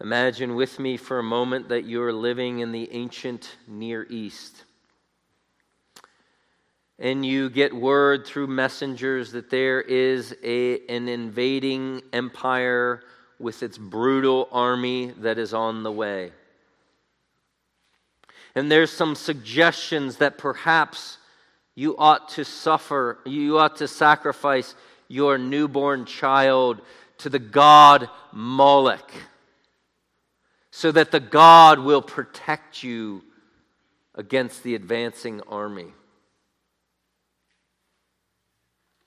Imagine with me for a moment that you're living in the ancient Near East. And you get word through messengers that there is a, an invading empire with its brutal army that is on the way. And there's some suggestions that perhaps you ought to suffer, you ought to sacrifice your newborn child to the god Moloch so that the God will protect you against the advancing army.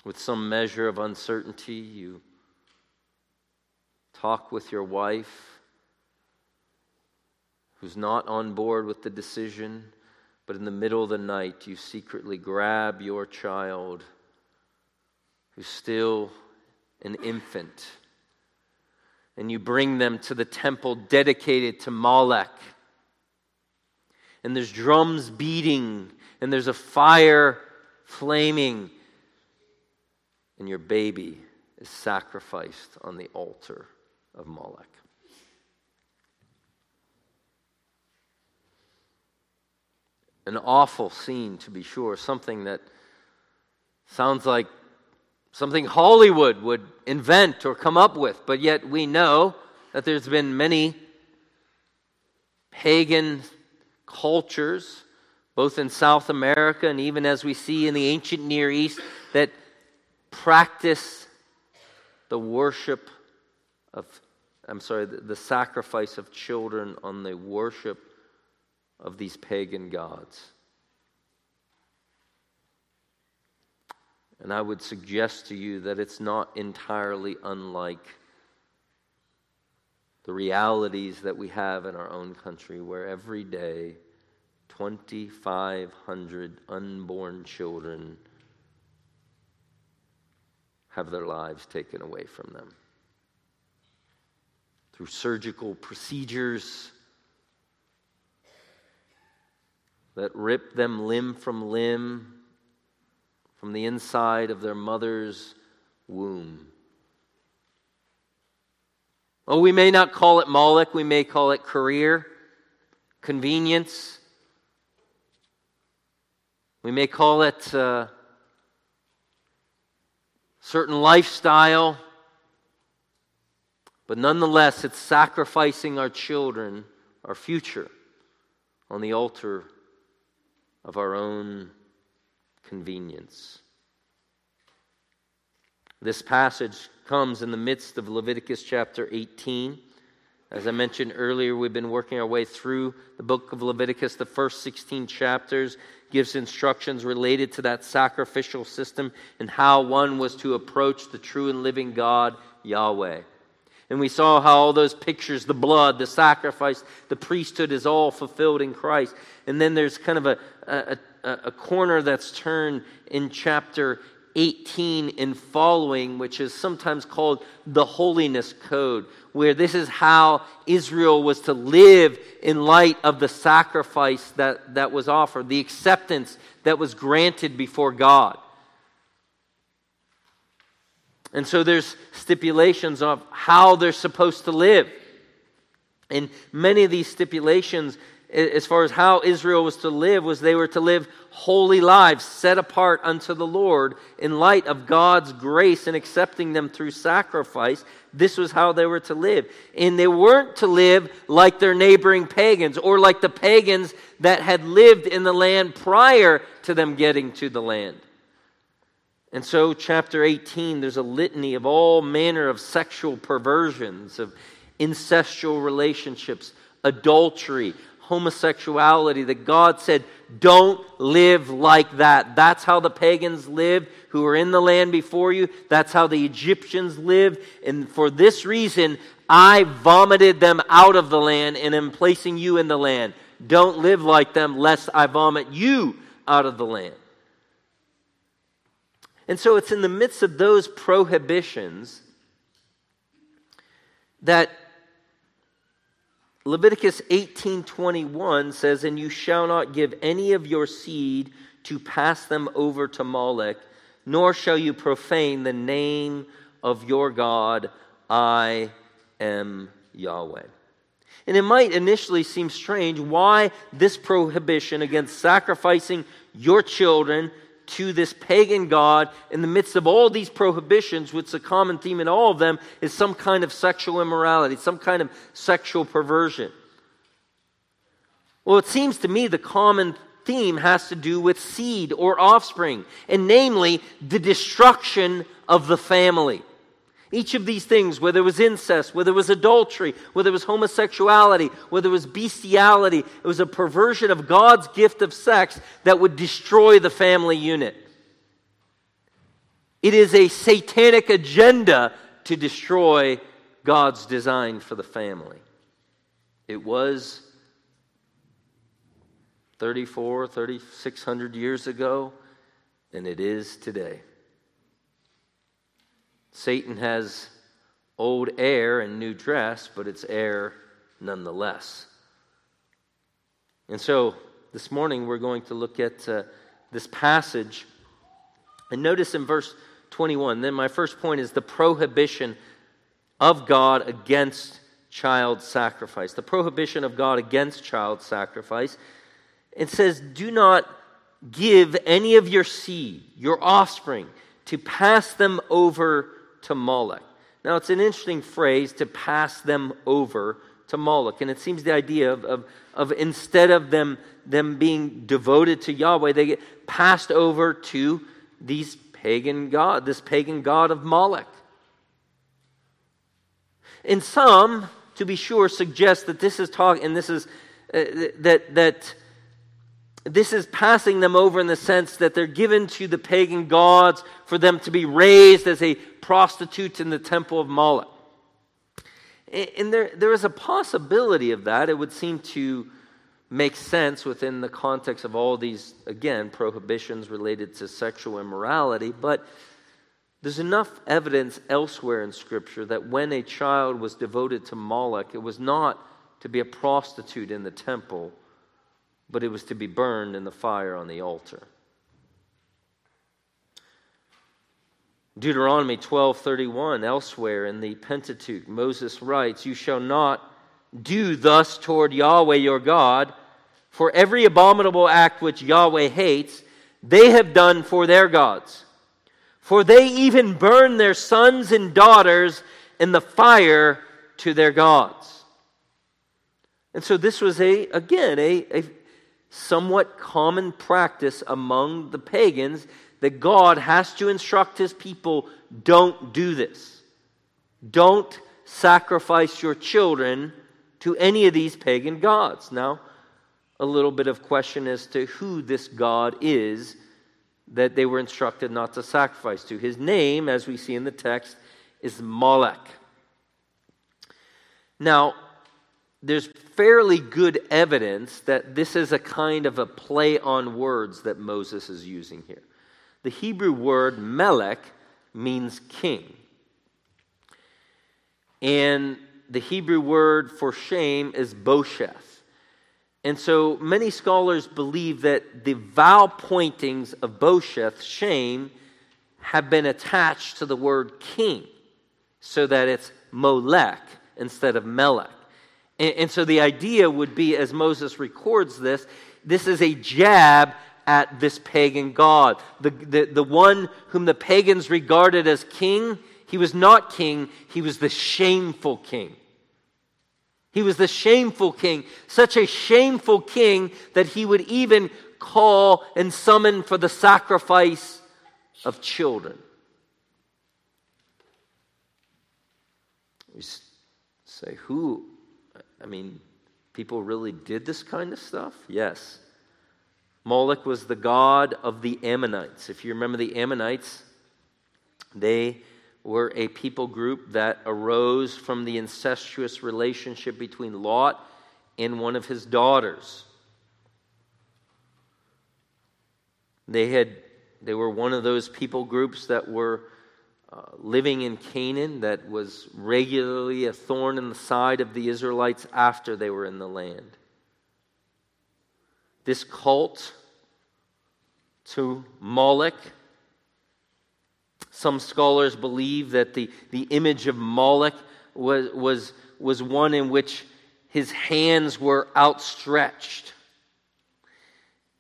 With some measure of uncertainty, you talk with your wife who's not on board with the decision, but in the middle of the night, you secretly grab your child who's still an infant and you bring them to the temple dedicated to Molech. And there's drums beating, and there's a fire flaming, and your baby is sacrificed on the altar of Molech. An awful scene, to be sure, something that sounds like something Hollywood would invent or come up with, but yet we know that there's been many pagan cultures, both in South America and even as we see in the ancient Near East, that practice the worship of, I'm sorry, the, the sacrifice of children on the worship of these pagan gods. And I would suggest to you that it's not entirely unlike the realities that we have in our own country, where every day 2,500 unborn children have their lives taken away from them. Through surgical procedures that rip them limb from limb from the inside of their mother's womb. Oh, we may not call it Moloch, we may call it career, convenience. We may call it uh, certain lifestyle. But nonetheless, it's sacrificing our children, our future, on the altar of our own convenience. This passage comes in the midst of Leviticus chapter 18. As I mentioned earlier, we've been working our way through the book of Leviticus. The first 16 chapters gives instructions related to that sacrificial system and how one was to approach the true and living God, Yahweh. And we saw how all those pictures, the blood, the sacrifice, the priesthood is all fulfilled in Christ. And then there's kind of a, a, a corner that's turned in chapter 18 and following, which is sometimes called the holiness code, where this is how Israel was to live in light of the sacrifice that, that was offered, the acceptance that was granted before God. And so there's stipulations of how they're supposed to live. And many of these stipulations as far as how Israel was to live was they were to live holy lives set apart unto the Lord in light of God's grace and accepting them through sacrifice. This was how they were to live. And they weren't to live like their neighboring pagans or like the pagans that had lived in the land prior to them getting to the land. And so, chapter 18, there's a litany of all manner of sexual perversions, of incestual relationships, adultery, homosexuality that God said, don't live like that. That's how the pagans lived who were in the land before you. That's how the Egyptians lived. And for this reason, I vomited them out of the land and am placing you in the land. Don't live like them, lest I vomit you out of the land. And so it's in the midst of those prohibitions that Leviticus 18:21 says, "And you shall not give any of your seed to pass them over to Molech, nor shall you profane the name of your God. I am Yahweh." And it might initially seem strange why this prohibition against sacrificing your children to this pagan God in the midst of all these prohibitions, which the common theme in all of them is some kind of sexual immorality, some kind of sexual perversion. Well, it seems to me the common theme has to do with seed or offspring, and namely the destruction of the family. Each of these things, whether it was incest, whether it was adultery, whether it was homosexuality, whether it was bestiality, it was a perversion of God's gift of sex that would destroy the family unit. It is a satanic agenda to destroy God's design for the family. It was 34, 3600 years ago, and it is today. Satan has old air and new dress, but it's air nonetheless. And so this morning we're going to look at uh, this passage. And notice in verse 21, then my first point is the prohibition of God against child sacrifice. The prohibition of God against child sacrifice. It says, Do not give any of your seed, your offspring, to pass them over to Moloch. Now, it's an interesting phrase to pass them over to Moloch. And it seems the idea of, of, of instead of them, them being devoted to Yahweh, they get passed over to these pagan god, this pagan god of Moloch. And some, to be sure, suggest that this is talking, and this is uh, that that this is passing them over in the sense that they're given to the pagan gods for them to be raised as a prostitute in the temple of Moloch. And there, there is a possibility of that. It would seem to make sense within the context of all these, again, prohibitions related to sexual immorality. But there's enough evidence elsewhere in Scripture that when a child was devoted to Moloch, it was not to be a prostitute in the temple but it was to be burned in the fire on the altar. Deuteronomy 12:31 elsewhere in the Pentateuch Moses writes you shall not do thus toward Yahweh your God for every abominable act which Yahweh hates they have done for their gods for they even burn their sons and daughters in the fire to their gods and so this was a again a, a somewhat common practice among the pagans that God has to instruct his people don't do this. Don't sacrifice your children to any of these pagan gods. Now, a little bit of question as to who this God is that they were instructed not to sacrifice to. His name, as we see in the text, is Molech. Now, there's fairly good evidence that this is a kind of a play on words that Moses is using here. The Hebrew word melech means king. And the Hebrew word for shame is bosheth. And so many scholars believe that the vowel pointings of bosheth, shame, have been attached to the word king so that it's molech instead of melech. And, and so the idea would be, as Moses records this, this is a jab at this pagan god. The, the, the one whom the pagans regarded as king, he was not king, he was the shameful king. He was the shameful king, such a shameful king that he would even call and summon for the sacrifice of children. We say, Who I mean, people really did this kind of stuff? Yes. Moloch was the god of the Ammonites. If you remember the Ammonites, they were a people group that arose from the incestuous relationship between Lot and one of his daughters. They had they were one of those people groups that were uh, living in Canaan that was regularly a thorn in the side of the Israelites after they were in the land. This cult to Moloch, some scholars believe that the, the image of Moloch was, was, was one in which his hands were outstretched.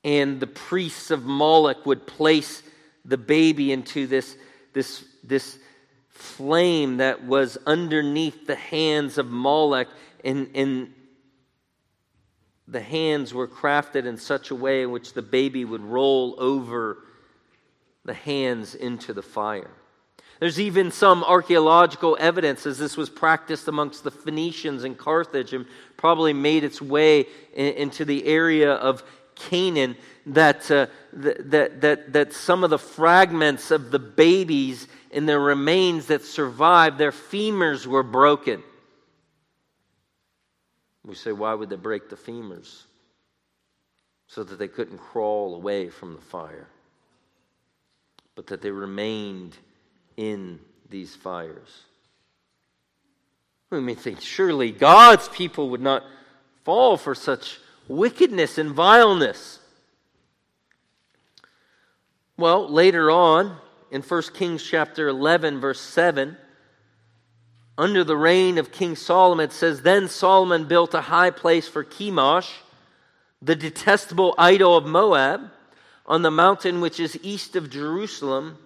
And the priests of Moloch would place the baby into this, this, this flame that was underneath the hands of Moloch. And, and the hands were crafted in such a way in which the baby would roll over the hands into the fire. There's even some archaeological evidence as this was practiced amongst the Phoenicians in Carthage and probably made its way in, into the area of Canaan that, uh, that, that, that some of the fragments of the babies and their remains that survived, their femurs were broken. We say, why would they break the femurs? So that they couldn't crawl away from the fire, but that they remained in these fires. We may think, surely God's people would not fall for such wickedness and vileness. Well, later on, in 1 Kings chapter 11, verse 7, under the reign of King Solomon, it says, Then Solomon built a high place for Chemosh, the detestable idol of Moab, on the mountain which is east of Jerusalem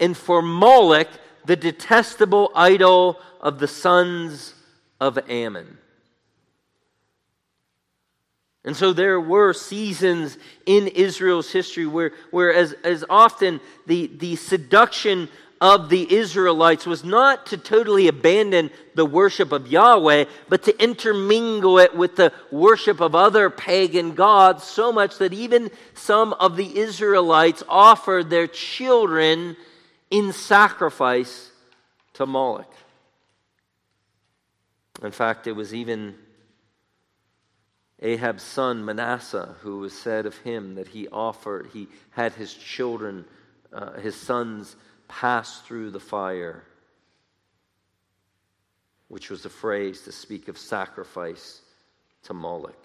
and for Moloch, the detestable idol of the sons of Ammon. And so there were seasons in Israel's history where, where as, as often the, the seduction of the Israelites was not to totally abandon the worship of Yahweh, but to intermingle it with the worship of other pagan gods, so much that even some of the Israelites offered their children in sacrifice to Moloch. In fact, it was even Ahab's son Manasseh who was said of him that he offered, he had his children, uh, his sons, pass through the fire, which was a phrase to speak of sacrifice to Moloch.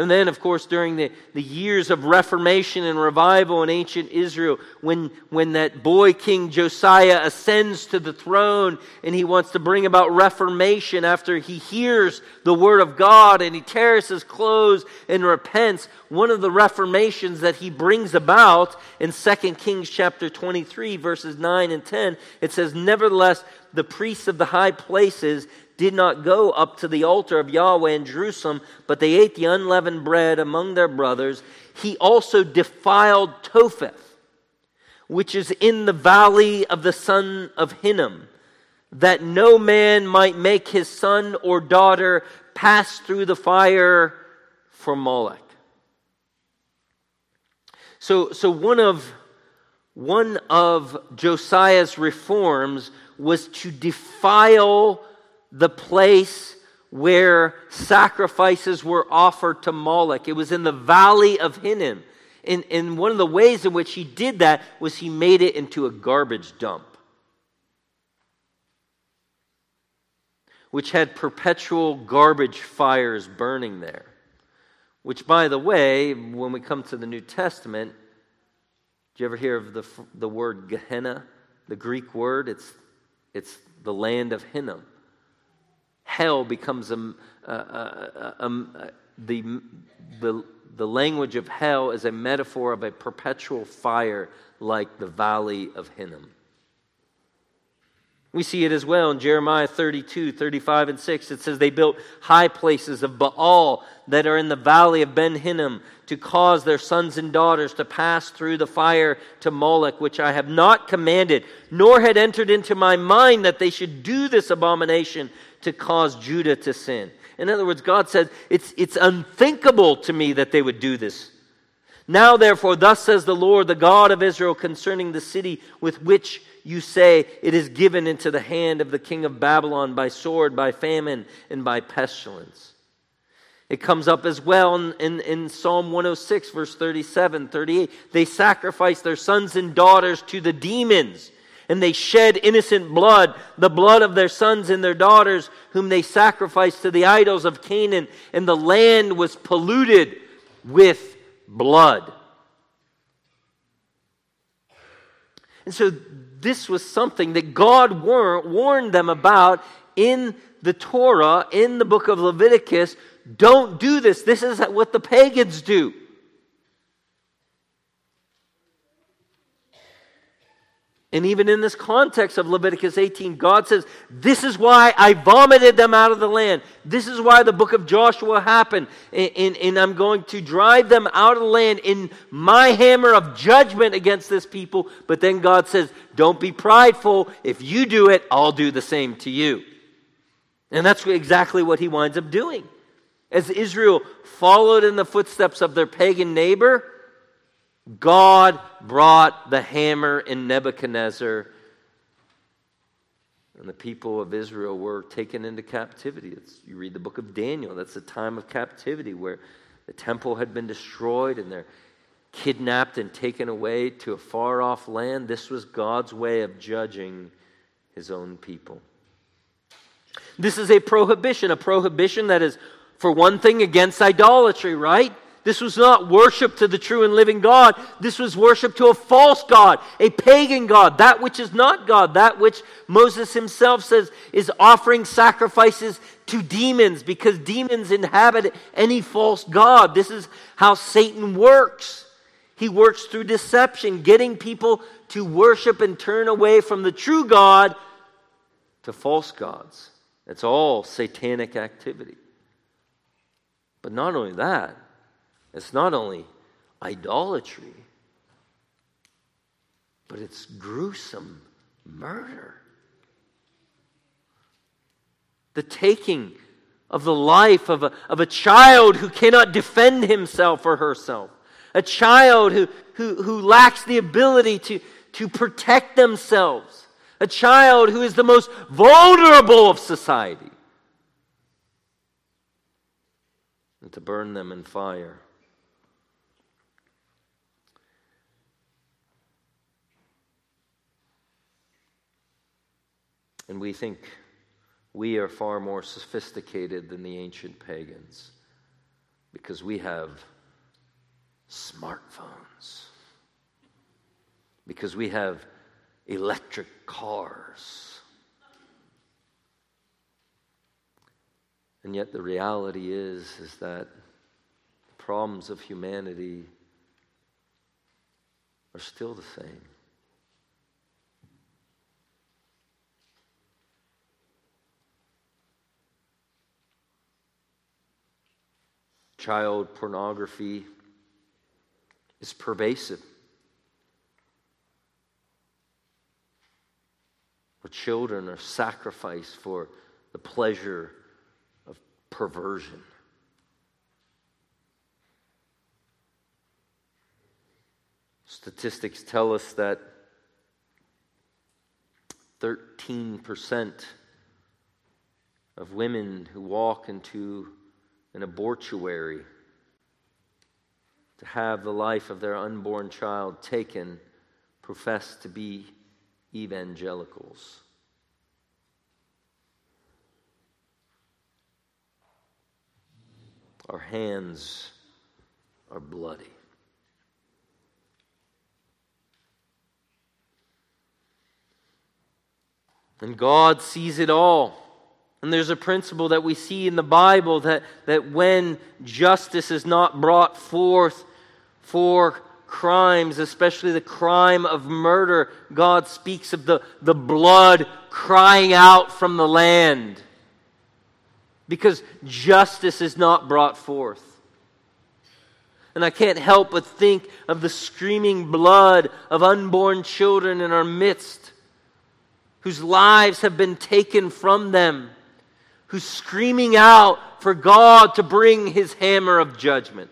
And then, of course, during the, the years of Reformation and revival in ancient Israel, when, when that boy King Josiah ascends to the throne and he wants to bring about Reformation after he hears the word of God and he tears his clothes and repents, one of the Reformations that he brings about in 2 Kings chapter 23, verses 9 and 10, it says, Nevertheless, the priests of the high places did not go up to the altar of Yahweh in Jerusalem, but they ate the unleavened bread among their brothers. He also defiled Topheth, which is in the valley of the son of Hinnom, that no man might make his son or daughter pass through the fire for Moloch. So, so one of one of Josiah's reforms was to defile the place where sacrifices were offered to Moloch. It was in the valley of Hinnom. And, and one of the ways in which he did that was he made it into a garbage dump, which had perpetual garbage fires burning there. Which, by the way, when we come to the New Testament, do you ever hear of the, the word Gehenna? The Greek word, it's, it's the land of Hinnom hell becomes a, a, a, the, the, the language of hell is a metaphor of a perpetual fire like the valley of Hinnom. We see it as well in Jeremiah 32, 35, and 6. It says, They built high places of Baal that are in the valley of Ben Hinnom to cause their sons and daughters to pass through the fire to Moloch, which I have not commanded, nor had entered into my mind that they should do this abomination to cause Judah to sin. In other words, God said, it's, it's unthinkable to me that they would do this. Now, therefore, thus says the Lord, the God of Israel, concerning the city with which you say it is given into the hand of the king of Babylon by sword, by famine, and by pestilence. It comes up as well in, in, in, Psalm 106, verse 37, 38. They sacrifice their sons and daughters to the demons and they shed innocent blood, the blood of their sons and their daughters, whom they sacrificed to the idols of Canaan, and the land was polluted with blood. And so, this was something that God war- warned them about in the Torah in the book of Leviticus don't do this. This is what the pagans do. And even in this context of Leviticus 18, God says, This is why I vomited them out of the land. This is why the book of Joshua happened. And, and, and, I'm going to drive them out of the land in my hammer of judgment against this people. But then God says, Don't be prideful. If you do it, I'll do the same to you. And that's exactly what he winds up doing. As Israel followed in the footsteps of their pagan neighbor, God brought the hammer in Nebuchadnezzar, and the people of Israel were taken into captivity. It's, you read the book of Daniel, that's the time of captivity where the temple had been destroyed and they're kidnapped and taken away to a far off land. This was God's way of judging his own people. This is a prohibition, a prohibition that is, for one thing, against idolatry, right? This was not worship to the true and living God. This was worship to a false God, a pagan God, that which is not God, that which Moses himself says is offering sacrifices to demons because demons inhabit any false God. This is how Satan works. He works through deception, getting people to worship and turn away from the true God to false gods. It's all satanic activity. But not only that, it's not only idolatry, but it's gruesome murder. The taking of the life of a, of a child who cannot defend himself or herself, a child who, who, who lacks the ability to, to protect themselves, a child who is the most vulnerable of society, and to burn them in fire. And we think we are far more sophisticated than the ancient pagans because we have smartphones, because we have electric cars. And yet the reality is is that the problems of humanity are still the same. Child pornography is pervasive. Where children are sacrificed for the pleasure of perversion. Statistics tell us that 13% of women who walk into an abortuary to have the life of their unborn child taken profess to be evangelicals. Our hands are bloody. And God sees it all. And there's a principle that we see in the Bible that, that when justice is not brought forth for crimes, especially the crime of murder, God speaks of the, the blood crying out from the land because justice is not brought forth. And I can't help but think of the screaming blood of unborn children in our midst whose lives have been taken from them who's screaming out for God to bring his hammer of judgment.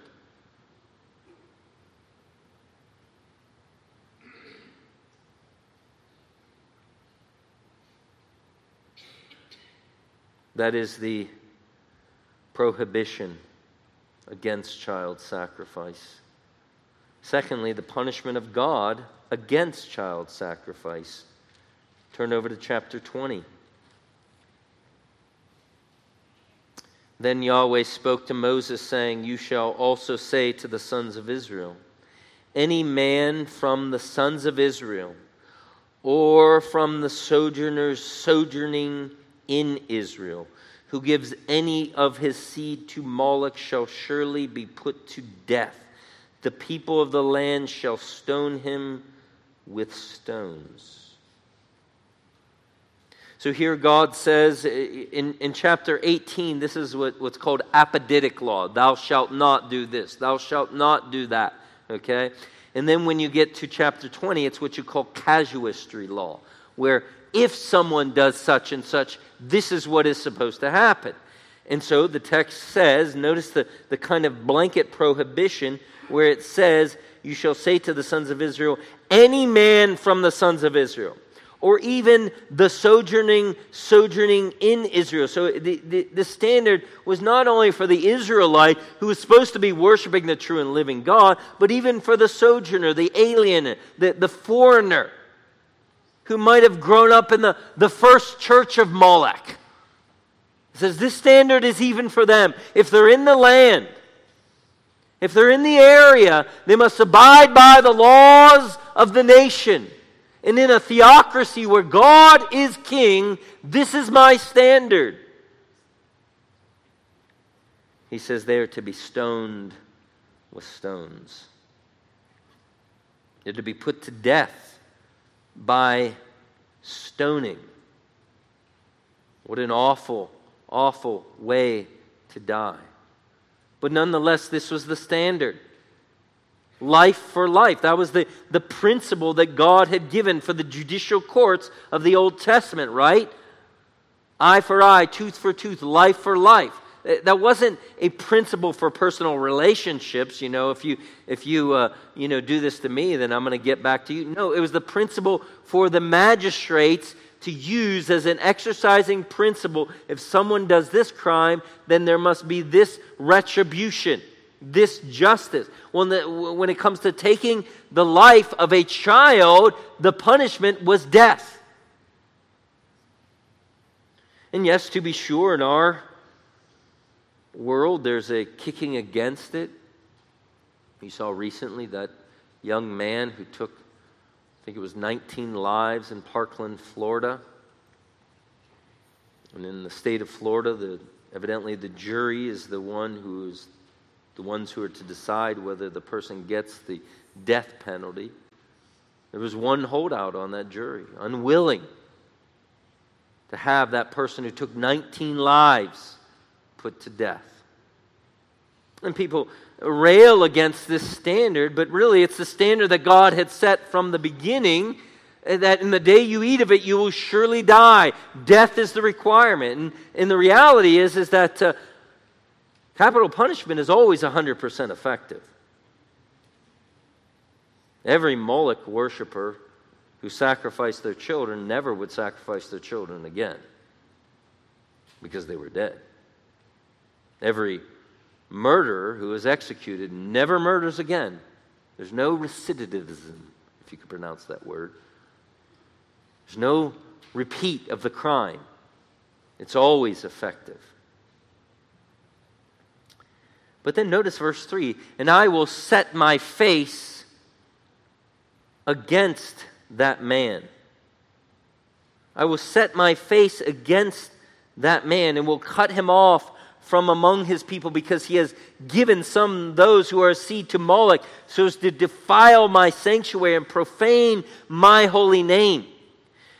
That is the prohibition against child sacrifice. Secondly, the punishment of God against child sacrifice. Turn over to chapter 20. Then Yahweh spoke to Moses, saying, You shall also say to the sons of Israel, Any man from the sons of Israel, or from the sojourners sojourning in Israel. Who gives any of his seed to Moloch shall surely be put to death. The people of the land shall stone him with stones. So here God says in, in chapter 18, this is what, what's called apodictic law. Thou shalt not do this, thou shalt not do that. Okay? And then when you get to chapter 20, it's what you call casuistry law, where if someone does such and such, this is what is supposed to happen. And so the text says, notice the, the kind of blanket prohibition where it says, You shall say to the sons of Israel, any man from the sons of Israel or even the sojourning sojourning in Israel. So the, the, the, standard was not only for the Israelite who was supposed to be worshiping the true and living God, but even for the sojourner, the alien, the, the foreigner who might have grown up in the, the first church of Moloch. It says this standard is even for them. If they're in the land, if they're in the area, they must abide by the laws of the nation. And in a theocracy where God is king, this is my standard. He says they are to be stoned with stones. They're to be put to death by stoning. What an awful, awful way to die. But nonetheless, this was the standard life for life. That was the, the principle that God had given for the judicial courts of the Old Testament, right? Eye for eye, tooth for tooth, life for life. Uh, that wasn't a principle for personal relationships. You know, if you if you uh, you know do this to me, then I'm going to get back to you. No, it was the principle for the magistrates to use as an exercising principle. If someone does this crime, then there must be this retribution this justice. When, the, when it comes to taking the life of a child, the punishment was death. And yes, to be sure, in our world, there's a kicking against it. You saw recently that young man who took, I think it was 19 lives in Parkland, Florida. And in the state of Florida, the, evidently the jury is the one who is the ones who are to decide whether the person gets the death penalty. There was one holdout on that jury, unwilling to have that person who took 19 lives put to death. And people rail against this standard, but really it's the standard that God had set from the beginning eh, that in the day you eat of it, you will surely die. Death is the requirement. And, and the reality is, is that uh, Capital punishment is always 100% effective. Every Moloch worshiper who sacrificed their children never would sacrifice their children again because they were dead. Every murderer who is executed never murders again. There's no recidivism, if you could pronounce that word. There's no repeat of the crime. It's always effective. But then notice verse 3 and I will set my face against that man. I will set my face against that man and will cut him off from among his people because he has given some those who are a seed to Moloch so as to defile my sanctuary and profane my holy name.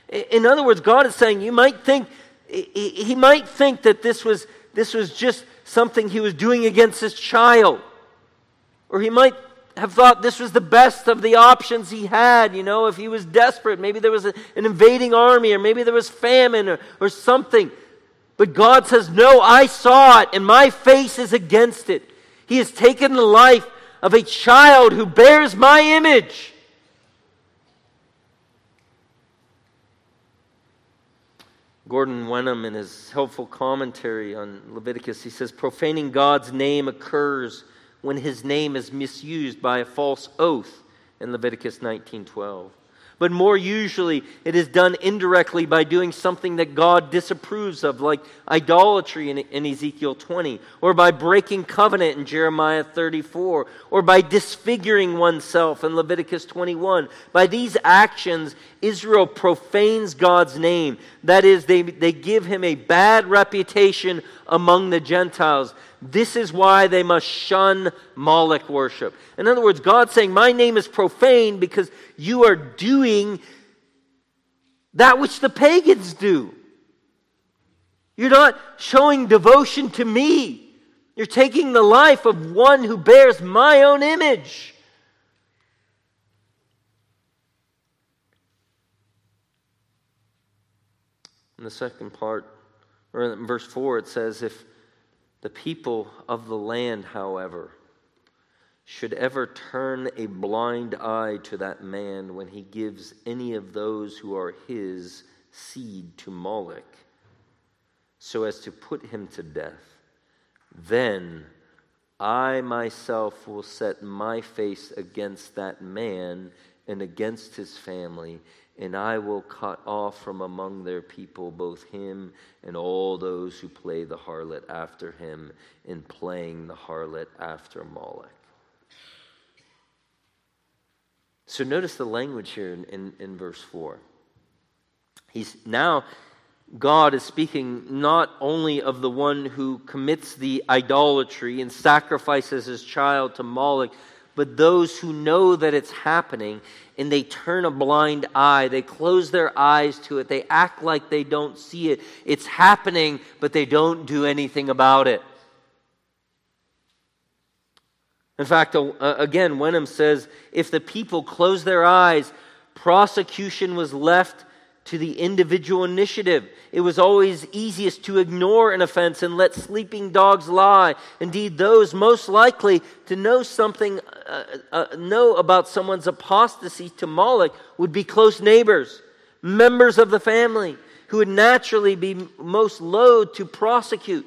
In other words, God is saying you might think he might think that this was this was just something he was doing against his child. Or he might have thought this was the best of the options he had. You know, if he was desperate, maybe there was a, an invading army, or maybe there was famine, or, or something. But God says, No, I saw it, and my face is against it. He has taken the life of a child who bears my image. Gordon Wenham, in his helpful commentary on Leviticus, he says, Profaning God's name occurs when his name is misused by a false oath in Leviticus 19:12. But more usually, it is done indirectly by doing something that God disapproves of, like idolatry in, in, Ezekiel 20, or by breaking covenant in Jeremiah 34, or by disfiguring oneself in Leviticus 21. By these actions, Israel profanes God's name. That is, they, they give him a bad reputation among the Gentiles. This is why they must shun Moloch worship. In other words, God's saying, My name is profane because you are doing that which the pagans do. You're not showing devotion to me. You're taking the life of one who bears my own image. In the second part, or in verse 4, it says, If the people of the land, however, should ever turn a blind eye to that man when he gives any of those who are his seed to Moloch, so as to put him to death, then I myself will set my face against that man and against his family, and I will cut off from among their people both him and all those who play the harlot after him in playing the harlot after Moloch. So notice the language here in, in, in verse 4. He's now God is speaking not only of the one who commits the idolatry and sacrifices his child to Moloch, but those who know that it's happening and they turn a blind eye. They close their eyes to it. They act like they don't see it. It's happening, but they don't do anything about it. In fact, again, Wenham says if the people close their eyes, prosecution was left to the individual initiative. It was always easiest to ignore an offense and let sleeping dogs lie. Indeed, those most likely to know something, uh, uh, know about someone's apostasy to Moloch would be close neighbors, members of the family, who would naturally be most loath to prosecute.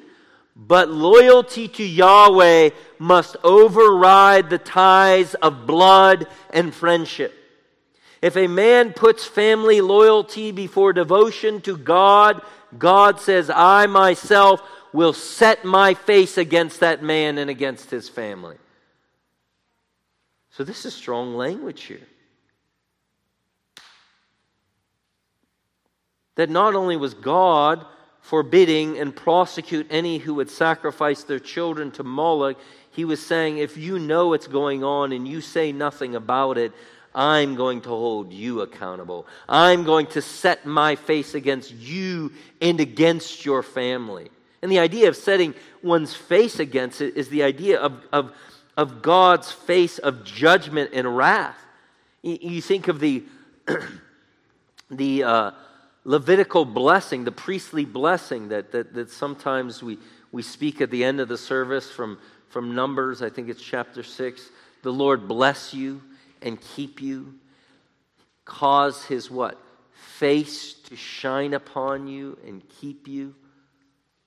But loyalty to Yahweh must override the ties of blood and friendship. If a man puts family loyalty before devotion to God, God says, I myself will set my face against that man and against his family. So, this is strong language here. That not only was God forbidding and prosecute any who would sacrifice their children to Moloch, he was saying, if you know what's going on and you say nothing about it, I'm going to hold you accountable. I'm going to set my face against you and against your family. And the idea of setting one's face against it is the idea of, of, of God's face of judgment and wrath. You, think of the, the uh, Levitical blessing, the priestly blessing that, that, that sometimes we, we speak at the end of the service from, from Numbers, I think it's chapter 6. The Lord bless you and keep you, cause his what? Face to shine upon you and keep you.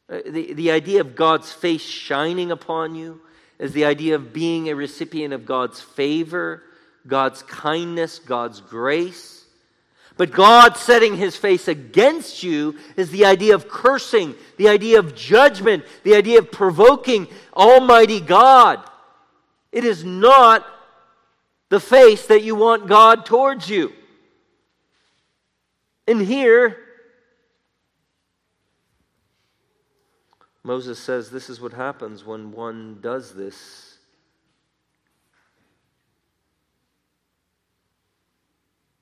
Uh, the, the idea of God's face shining upon you is the idea of being a recipient of God's favor, God's kindness, God's grace. But God setting his face against you is the idea of cursing, the idea of judgment, the idea of provoking Almighty God. It is not the face that you want God towards you. And here, Moses says this is what happens when one does this.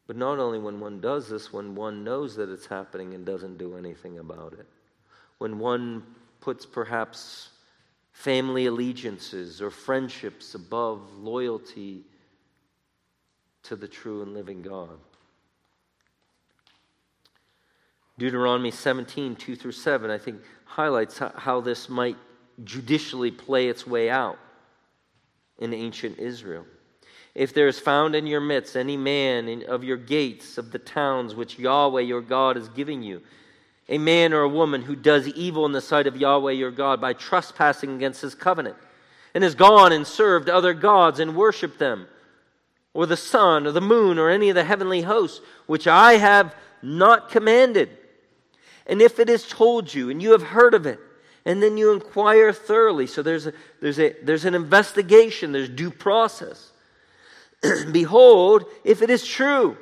But not only when one does this, when one knows that it's happening and doesn't do anything about it. When one puts perhaps family allegiances or friendships above loyalty to the true and living God. Deuteronomy 17, 2 through 7, I think highlights how this might judicially play its way out in ancient Israel. If there is found in your midst any man of your gates of the towns which Yahweh your God is giving you, a man or a woman who does evil in the sight of Yahweh your God by trespassing against his covenant, and has gone and served other gods and worshiped them, or the sun, or the moon, or any of the heavenly hosts, which I have not commanded. And if it is told you, and you have heard of it, and then you inquire thoroughly. So there's, a, there's, a, there's an investigation, there's due process. Behold, if it is true,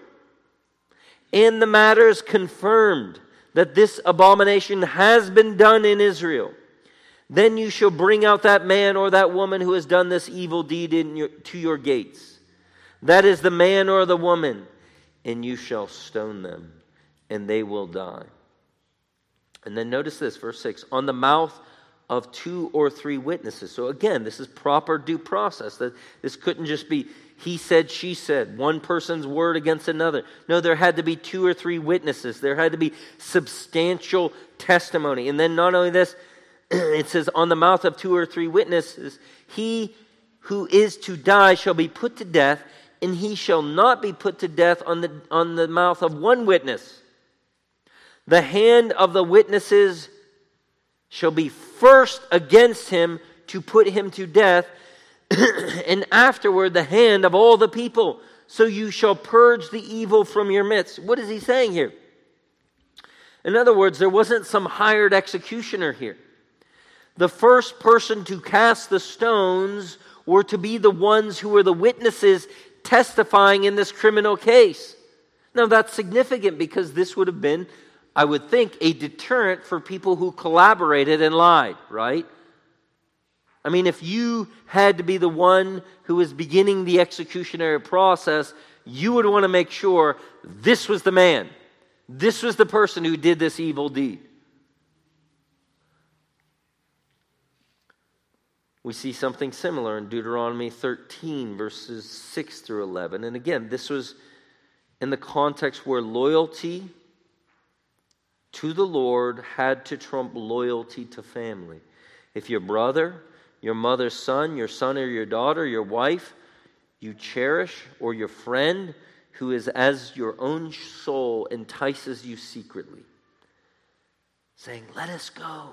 and the matter is confirmed that this abomination has been done in Israel, then you shall bring out that man or that woman who has done this evil deed your, to your gates. That is the man or the woman, and you shall stone them, and they will die. And then notice this, verse 6 on the mouth of two or three witnesses. So again, this is proper due process. That this couldn't just be he said, she said, one person's word against another. No, there had to be two or three witnesses. There had to be substantial testimony. And then not only this, it says, on the mouth of two or three witnesses, he who is to die shall be put to death, and he shall not be put to death on the, on the mouth of one witness. The hand of the witnesses shall be first against him to put him to death, and afterward the hand of all the people. So you shall purge the evil from your midst. What is he saying here? In other words, there wasn't some hired executioner here. The first person to cast the stones were to be the ones who were the witnesses testifying in this criminal case. Now, that's significant because this would have been I would think, a deterrent for people who collaborated and lied, right? I mean, if you had to be the one who was beginning the executionary process, you would want to make sure this was the man. This was the person who did this evil deed. We see something similar in Deuteronomy 13, verses 6 through 11. And again, this was in the context where loyalty to the Lord had to trump loyalty to family. If your brother, your mother's son, your son or your daughter, your wife, you cherish, or your friend who is as your own soul entices you secretly, saying, Let us go,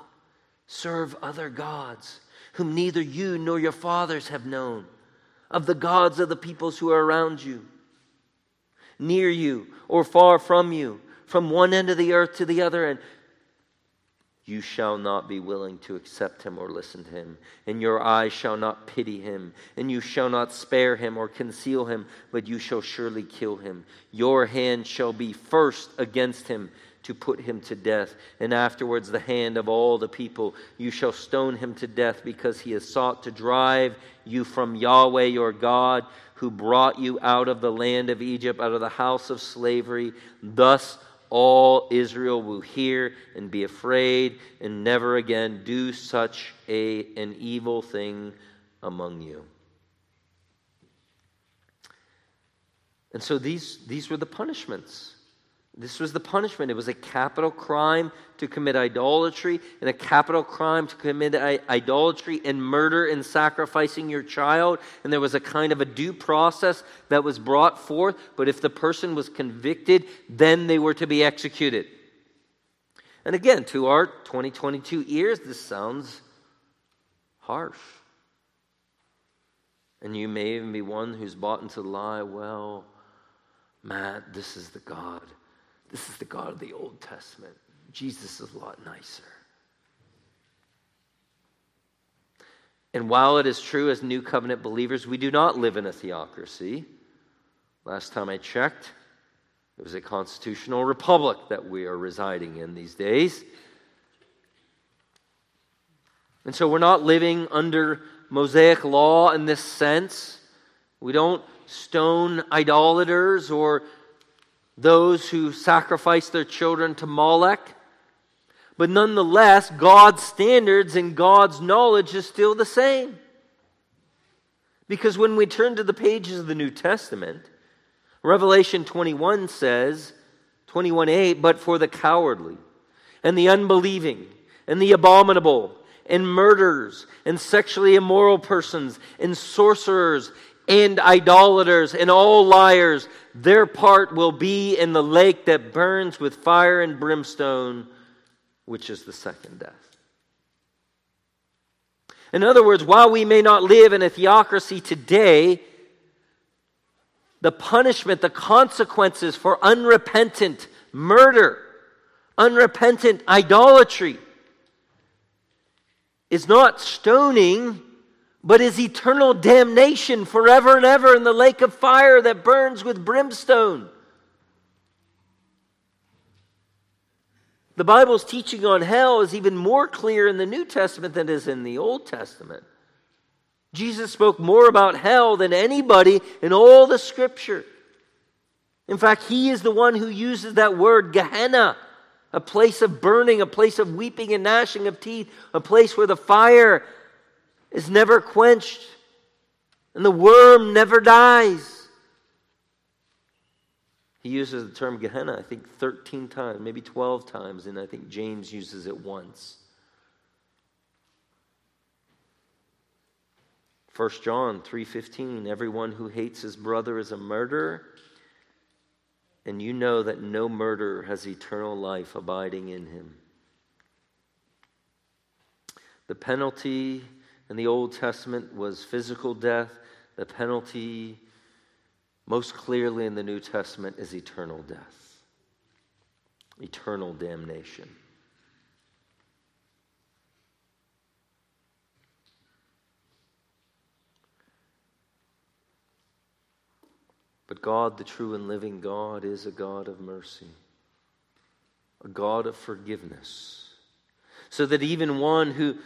serve other gods, whom neither you nor your fathers have known, of the gods of the peoples who are around you, near you or far from you from one end of the earth to the other, and you shall not be willing to accept him or listen to him, and your eyes shall not pity him, and you shall not spare him or conceal him, but you shall surely kill him. Your hand shall be first against him to put him to death, and afterwards the hand of all the people. You shall stone him to death because he has sought to drive you from Yahweh your God, who brought you out of the land of Egypt, out of the house of slavery. Thus, all Israel will hear and be afraid and never again do such a, an evil thing among you. And so these, these were the punishments. This was the punishment. It was a capital crime to commit idolatry, and a capital crime to commit idolatry and murder and sacrificing your child. And there was a kind of a due process that was brought forth. But if the person was convicted, then they were to be executed. And again, to our 2022 ears, this sounds harsh. And you may even be one who's bought into the lie, well, Matt, this is the God this is the God of the Old Testament. Jesus is a lot nicer. And while it is true as new covenant believers, we do not live in a theocracy. Last time I checked, it was a constitutional republic that we are residing in these days. And so we're not living under Mosaic law in this sense. We don't stone idolaters or those who sacrifice their children to Molech. But nonetheless, God's standards and God's knowledge is still the same. Because when we turn to the pages of the New Testament, Revelation 21 says, 21:8, but for the cowardly and the unbelieving and the abominable and murderers and sexually immoral persons and sorcerers and idolaters and all liars, their part will be in the lake that burns with fire and brimstone, which is the second death. In other words, while we may not live in a theocracy today, the punishment, the consequences for unrepentant murder, unrepentant idolatry, is not stoning, but is eternal damnation forever and ever in the lake of fire that burns with brimstone. The Bible's teaching on hell is even more clear in the New Testament than it is in the Old Testament. Jesus spoke more about hell than anybody in all the scripture. In fact, he is the one who uses that word, Gehenna, a place of burning, a place of weeping and gnashing of teeth, a place where the fire is never quenched and the worm never dies. He uses the term Gehenna, I think, 13 times, maybe 12 times, and I think James uses it once. 1 John 3:15 Everyone who hates his brother is a murderer and you know that no murderer has eternal life abiding in him. The penalty in the Old Testament was physical death. The penalty most clearly in the New Testament is eternal death, eternal damnation. But God, the true and living God, is a God of mercy, a God of forgiveness. So that even one who,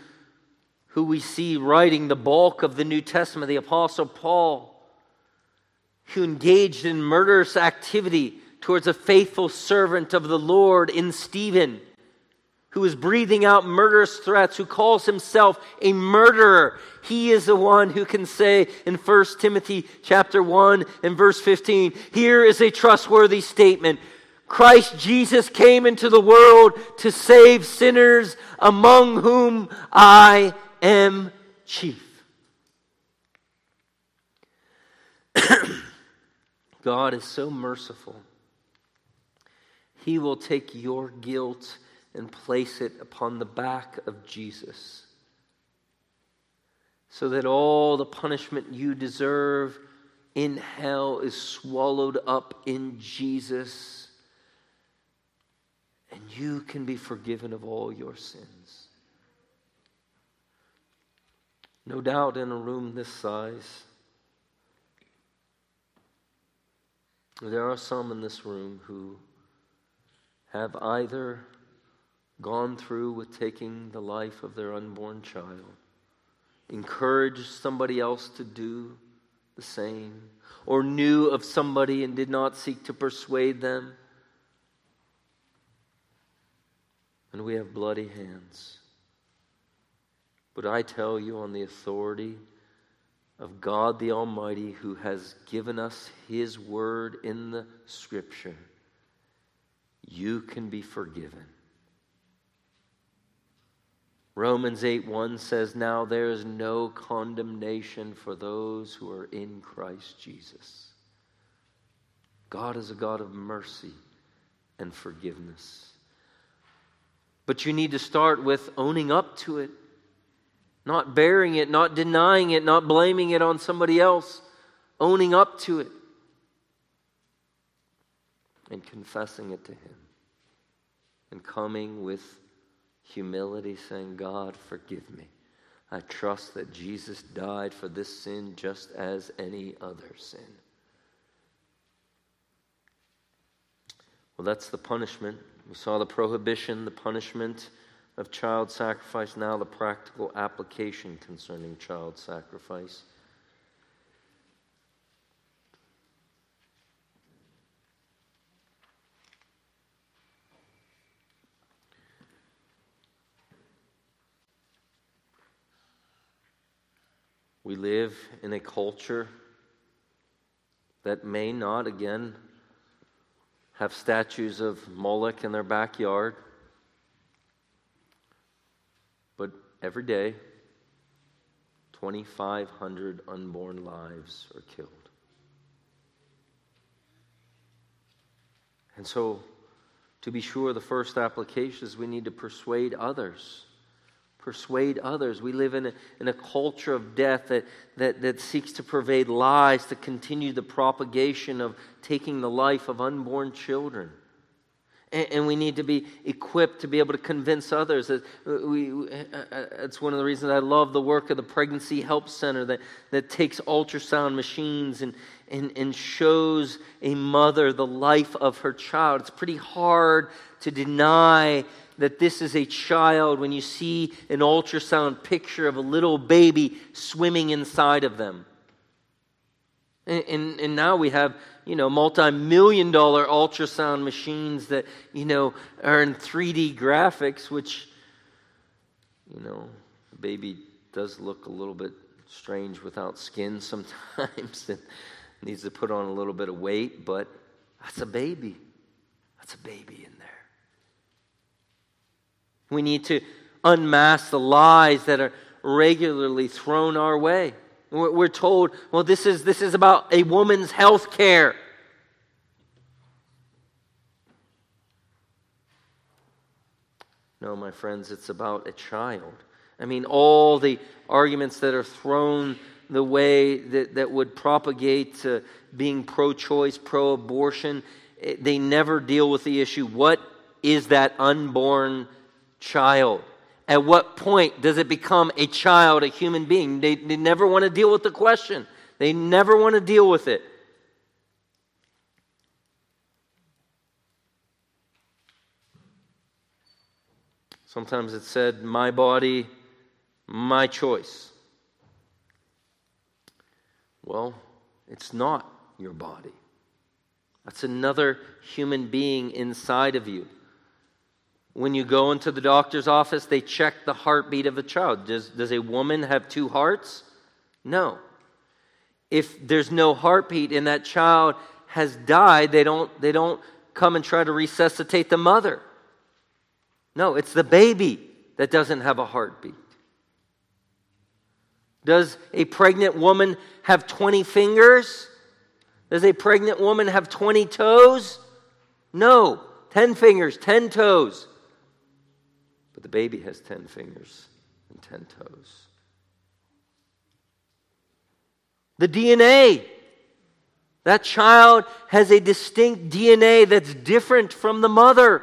who we see writing the bulk of the New Testament, the Apostle Paul, who engaged in murderous activity towards a faithful servant of the Lord in Stephen, who is breathing out murderous threats, who calls himself a murderer. He is the one who can say in 1 Timothy chapter 1 and verse 15, here is a trustworthy statement. Christ Jesus came into the world to save sinners, among whom I am chief. God is so merciful. He will take your guilt and place it upon the back of Jesus so that all the punishment you deserve in hell is swallowed up in Jesus and you can be forgiven of all your sins. No doubt in a room this size, There are some in this room who have either gone through with taking the life of their unborn child, encouraged somebody else to do the same, or knew of somebody and did not seek to persuade them. And we have bloody hands. But I tell you, on the authority of God the Almighty who has given us His word in the Scripture, you can be forgiven. Romans 8 1 says, Now there is no condemnation for those who are in Christ Jesus. God is a God of mercy and forgiveness. But you need to start with owning up to it not bearing it, not denying it, not blaming it on somebody else, owning up to it, and confessing it to Him, and coming with humility, saying, God, forgive me. I trust that Jesus died for this sin just as any other sin. Well, that's the punishment. We saw the prohibition, the punishment of child sacrifice, now the practical application concerning child sacrifice. We live in a culture that may not, again, have statues of Moloch in their backyard. Every day, 2,500 unborn lives are killed. And so, to be sure, the first application is we need to persuade others. persuade others. We live in a, in a culture of death that, that, that seeks to pervade lies, to continue the propagation of taking the life of unborn children. And, we need to be equipped to be able to convince others. That we, that's uh, uh, one of the reasons I love the work of the Pregnancy Help Center that, that takes ultrasound machines and, and, and shows a mother the life of her child. It's pretty hard to deny that this is a child when you see an ultrasound picture of a little baby swimming inside of them. And, and, and now we have, you know, multi-million dollar ultrasound machines that, you know, are in 3D graphics, which, you know, the baby does look a little bit strange without skin sometimes. and needs to put on a little bit of weight, but that's a baby. That's a baby in there. We need to unmask the lies that are regularly thrown our way. We're told, well, this is, this is about a woman's health care. No, my friends, it's about a child. I mean, all the arguments that are thrown the way that, that would propagate being pro choice, pro abortion, eh, they never deal with the issue what is that unborn child? At what point does it become a child, a human being? They, they never want to deal with the question, they never want to deal with it. Sometimes it's said, my body, my choice. Well, it's not your body. That's another human being inside of you. When you go into the doctor's office, they check the heartbeat of a child. Does, does a woman have two hearts? No. If there's no heartbeat and that child has died, they don't, they don't come and try to resuscitate the mother. No, it's the baby that doesn't have a heartbeat. Does a pregnant woman have 20 fingers? Does a pregnant woman have 20 toes? No. 10 fingers, 10 toes. But the baby has 10 fingers and 10 toes. The DNA. That child has a distinct DNA that's different from the mother.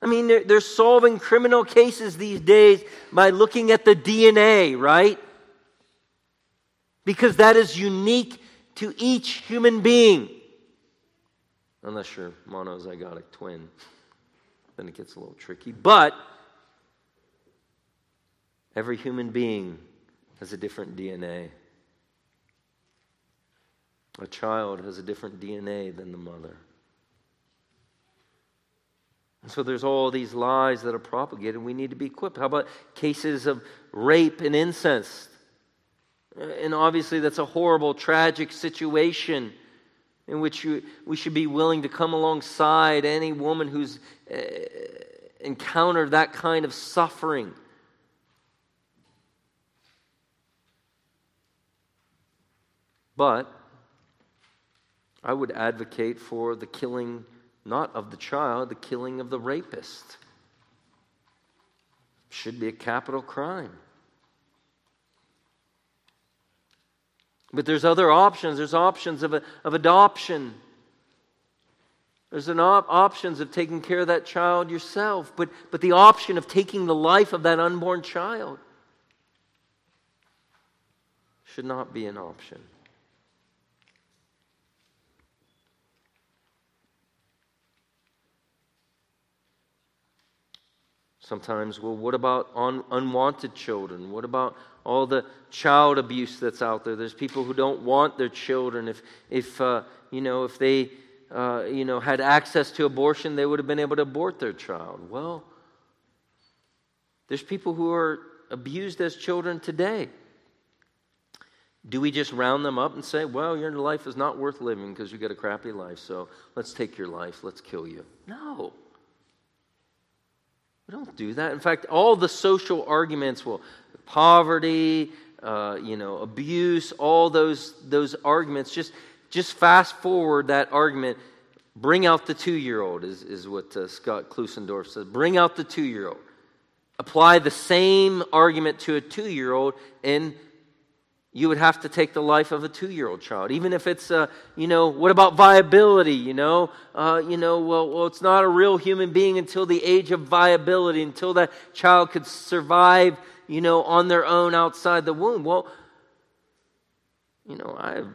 I mean, they're, they're solving criminal cases these days by looking at the DNA, right? Because that is unique to each human being. Unless you're monozygotic twin, then it gets a little tricky. But every human being has a different DNA. A child has a different DNA than the mother. And so there's all these lies that are propagated. We need to be equipped. How about cases of rape and incest? And obviously, that's a horrible, tragic situation in which we should be willing to come alongside any woman who's uh, encountered that kind of suffering. But I would advocate for the killing not of the child, the killing of the rapist. Should be a capital crime. But there's other options. There's options of, of adoption. There's an op- options of taking care of that child yourself. But, but the option of taking the life of that unborn child should not be an option. Sometimes, well, what about un- unwanted children? What about all the child abuse that's out there? There's people who don't want their children. If, if uh, you know, if they, uh, you know, had access to abortion, they would have been able to abort their child. Well, there's people who are abused as children today. Do we just round them up and say, well, your life is not worth living because you got a crappy life, so let's take your life, let's kill you? No. We don't do that. In fact, all the social arguments will poverty, uh, you know, abuse, all those those arguments. Just just fast forward that argument. Bring out the two year old is, is what uh, Scott Klusendorf says. Bring out the two year old. apply the same argument to a two year old, and you would have to take the life of a two year old child. Even if it's, uh, you know, what about viability? You know, uh, you know well, well, it's not a real human being until the age of viability, until that child could survive, you know, on their own outside the womb. Well, you know, I have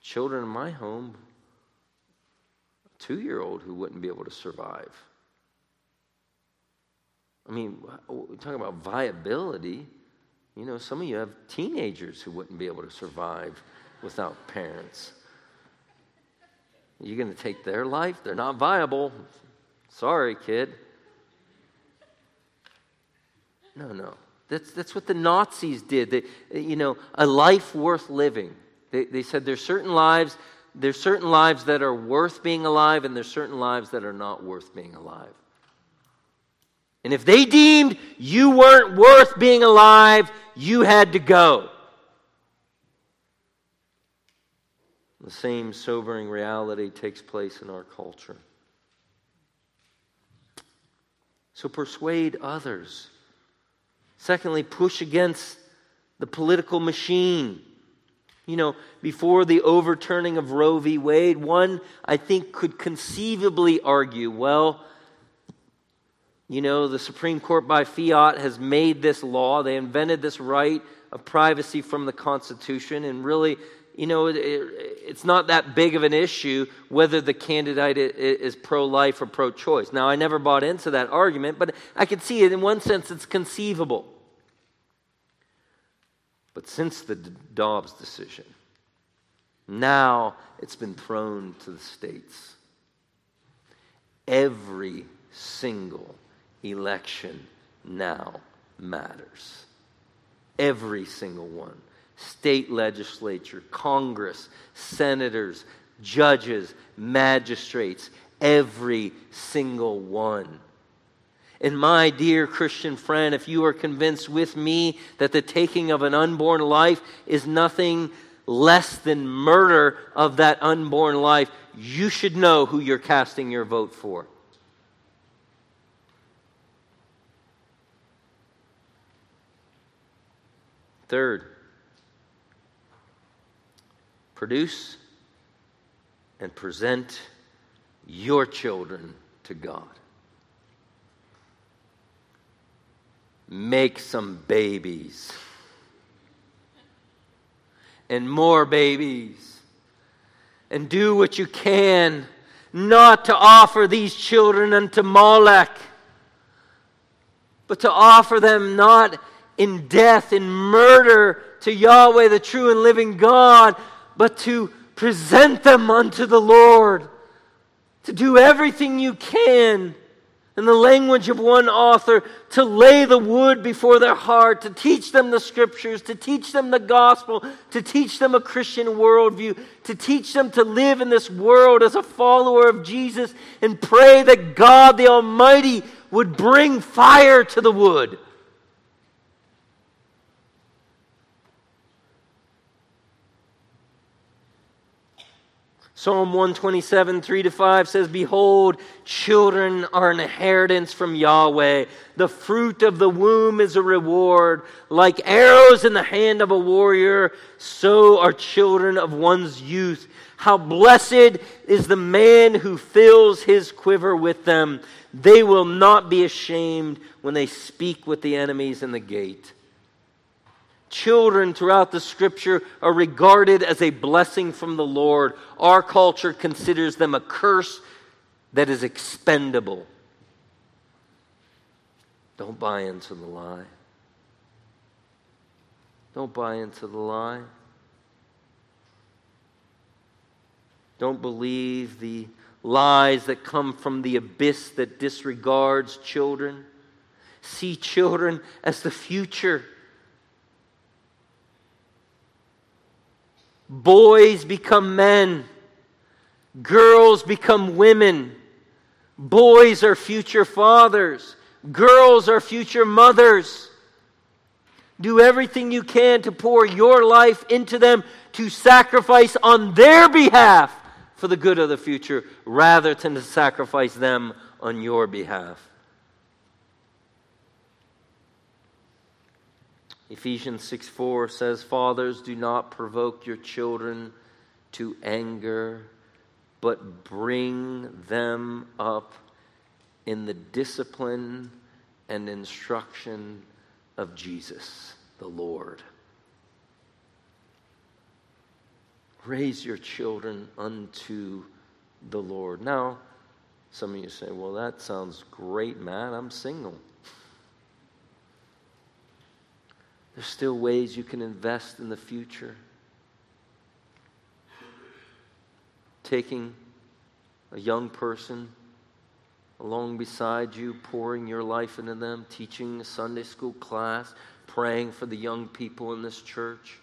children in my home, a two year old who wouldn't be able to survive. I mean, we're talking about viability. You know, some of you have teenagers who wouldn't be able to survive without parents. You're going to take their life? They're not viable. Sorry, kid. No, no. That's, that's what the Nazis did. They, you know, a life worth living. They, they said there's certain lives, there's certain lives that are worth being alive, and there's certain lives that are not worth being alive. And if they deemed you weren't worth being alive, you had to go. The same sobering reality takes place in our culture. So persuade others. Secondly, push against the political machine. You know, before the overturning of Roe v. Wade, one, I think, could conceivably argue well, you know, the Supreme Court by fiat has made this law. They invented this right of privacy from the Constitution. And really, you know, it, it's not that big of an issue whether the candidate is pro life or pro choice. Now, I never bought into that argument, but I can see it in one sense, it's conceivable. But since the Dobbs decision, now it's been thrown to the states. Every single election now matters. Every single one. State legislature, Congress, senators, judges, magistrates, every single one. And my dear Christian friend, if you are convinced with me that the taking of an unborn life is nothing less than murder of that unborn life, you should know who you're casting your vote for. Third, produce and present your children to God. Make some babies. And more babies. And do what you can not to offer these children unto Molech, but to offer them not in death, in murder to Yahweh, the true and living God, but to present them unto the Lord, to do everything you can. In the language of one author, to lay the wood before their heart, to teach them the scriptures, to teach them the gospel, to teach them a Christian worldview, to teach them to live in this world as a follower of Jesus, and pray that God the Almighty would bring fire to the wood Psalm 127, 3 to 5 says, Behold, children are an inheritance from Yahweh. The fruit of the womb is a reward. Like arrows in the hand of a warrior, so are children of one's youth. How blessed is the man who fills his quiver with them. They will not be ashamed when they speak with the enemies in the gate. Children throughout the scripture are regarded as a blessing from the Lord. Our culture considers them a curse that is expendable. Don't buy into the lie. Don't buy into the lie. Don't believe the lies that come from the abyss that disregards children. See children as the future Boys become men. Girls become women. Boys are future fathers. Girls are future mothers. Do everything you can to pour your life into them to sacrifice on their behalf for the good of the future rather than to sacrifice them on your behalf. Ephesians 6 4 says, Fathers, do not provoke your children to anger, but bring them up in the discipline and instruction of Jesus, the Lord. Raise your children unto the Lord. Now, some of you say, well, that sounds great, Matt. I'm single. There's still ways you can invest in the future. Taking a young person along beside you, pouring your life into them, teaching a Sunday school class, praying for the young people in this church.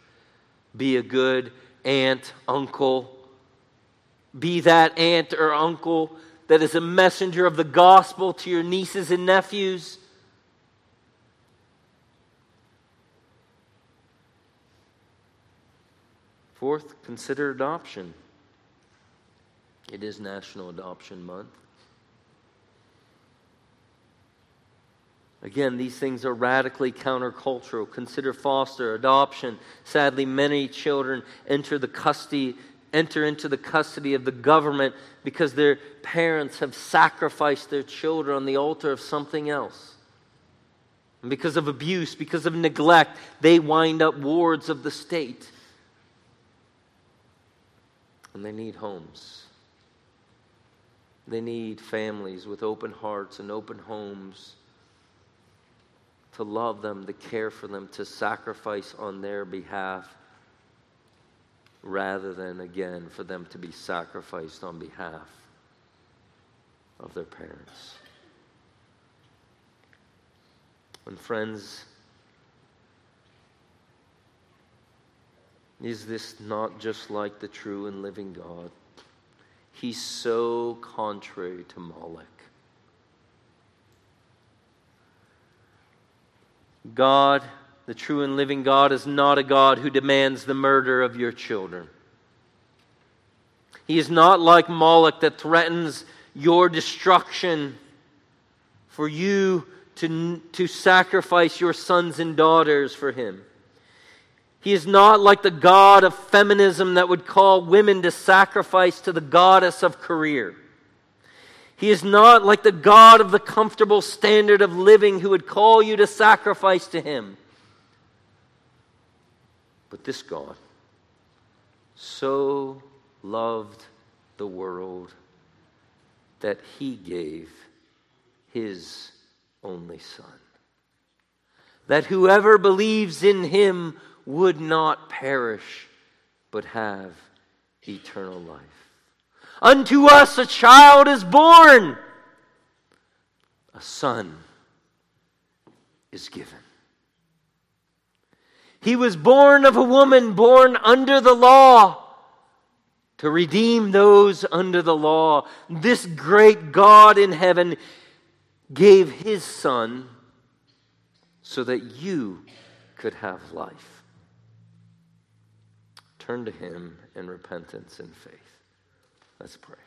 Be a good aunt, uncle. Be that aunt or uncle that is a messenger of the gospel to your nieces and nephews. Fourth, consider adoption. It is National Adoption Month. Again, these things are radically countercultural. Consider foster, adoption. Sadly, many children enter the custody enter into the custody of the government because their parents have sacrificed their children on the altar of something else. And because of abuse, because of neglect, they wind up wards of the state. And they need homes. They need families with open hearts and open homes to love them, to care for them, to sacrifice on their behalf, rather than, again, for them to be sacrificed on behalf of their parents. And, friends, is this not just like the true and living God? He's so contrary to Moloch. God, the true and living God, is not a God who demands the murder of your children. He is not like Moloch that threatens your destruction for you to, to sacrifice your sons and daughters for him. He is not like the God of feminism that would call women to sacrifice to the goddess of career. He is not like the God of the comfortable standard of living who would call you to sacrifice to him. But this God so loved the world that he gave his only Son. That whoever believes in him would not perish, but have eternal life. Unto us a child is born, a son is given. He was born of a woman born under the law to redeem those under the law. This great God in heaven gave his son so that you could have life. Turn to him in repentance and faith. Let's pray.